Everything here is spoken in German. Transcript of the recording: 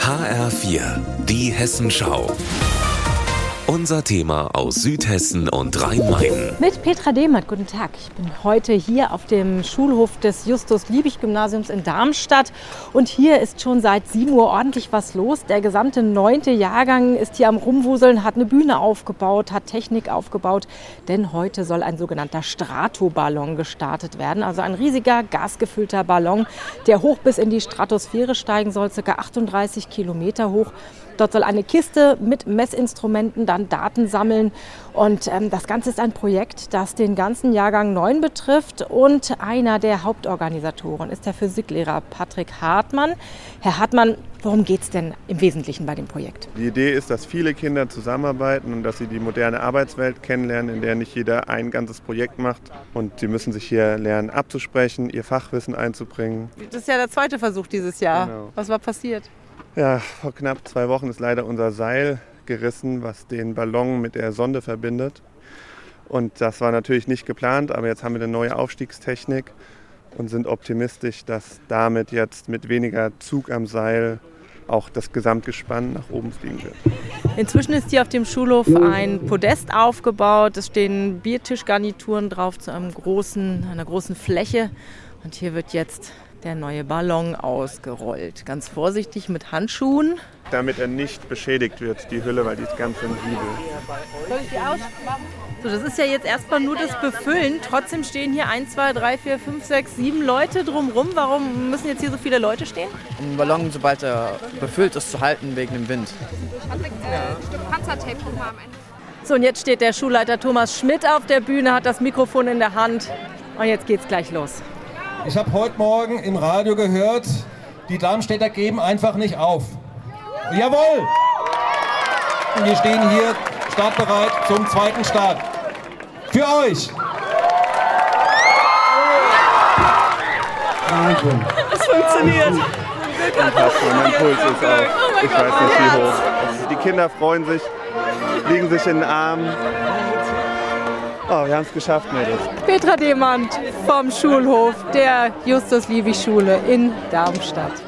HR4, die Hessenschau. Unser Thema aus Südhessen und Rhein-Main. Mit Petra Demert, guten Tag. Ich bin heute hier auf dem Schulhof des Justus-Liebig-Gymnasiums in Darmstadt. Und hier ist schon seit 7 Uhr ordentlich was los. Der gesamte neunte Jahrgang ist hier am Rumwuseln, hat eine Bühne aufgebaut, hat Technik aufgebaut. Denn heute soll ein sogenannter Stratoballon gestartet werden. Also ein riesiger, gasgefüllter Ballon, der hoch bis in die Stratosphäre steigen soll, ca. 38 Kilometer hoch. Dort soll eine Kiste mit Messinstrumenten dann Daten sammeln. Und ähm, das Ganze ist ein Projekt, das den ganzen Jahrgang 9 betrifft. Und einer der Hauptorganisatoren ist der Physiklehrer Patrick Hartmann. Herr Hartmann, worum geht es denn im Wesentlichen bei dem Projekt? Die Idee ist, dass viele Kinder zusammenarbeiten und dass sie die moderne Arbeitswelt kennenlernen, in der nicht jeder ein ganzes Projekt macht. Und sie müssen sich hier lernen abzusprechen, ihr Fachwissen einzubringen. Das ist ja der zweite Versuch dieses Jahr. Genau. Was war passiert? Ja, vor knapp zwei Wochen ist leider unser Seil gerissen, was den Ballon mit der Sonde verbindet. Und das war natürlich nicht geplant, aber jetzt haben wir eine neue Aufstiegstechnik und sind optimistisch, dass damit jetzt mit weniger Zug am Seil auch das Gesamtgespann nach oben fliegen wird. Inzwischen ist hier auf dem Schulhof ein Podest aufgebaut. Es stehen Biertischgarnituren drauf zu einem großen, einer großen Fläche. Und hier wird jetzt der neue Ballon ausgerollt. Ganz vorsichtig mit Handschuhen. Damit er nicht beschädigt wird, die Hülle, weil die ist ganz sensibel. Soll ich die ausmachen? So, das ist ja jetzt erstmal nur das Befüllen. Trotzdem stehen hier 1, 2, 3, 4, 5, 6, 7 Leute drumrum. Warum müssen jetzt hier so viele Leute stehen? Um den Ballon, sobald er befüllt ist, zu halten wegen dem Wind. Ein Stück Panzertape am Ende. So, und jetzt steht der Schulleiter Thomas Schmidt auf der Bühne, hat das Mikrofon in der Hand. Und jetzt geht's gleich los. Ich habe heute Morgen im Radio gehört, die Darmstädter geben einfach nicht auf. Jawohl! Und wir stehen hier startbereit zum zweiten Start. Für euch! Wahnsinn. Es funktioniert. Unfassbar, mein Puls ist auf. Oh ich weiß nicht wie hoch. Die Kinder freuen sich, liegen sich in den Armen. Oh, wir haben es geschafft, Mädels. Petra Demand vom Schulhof der Justus-Liebig-Schule in Darmstadt.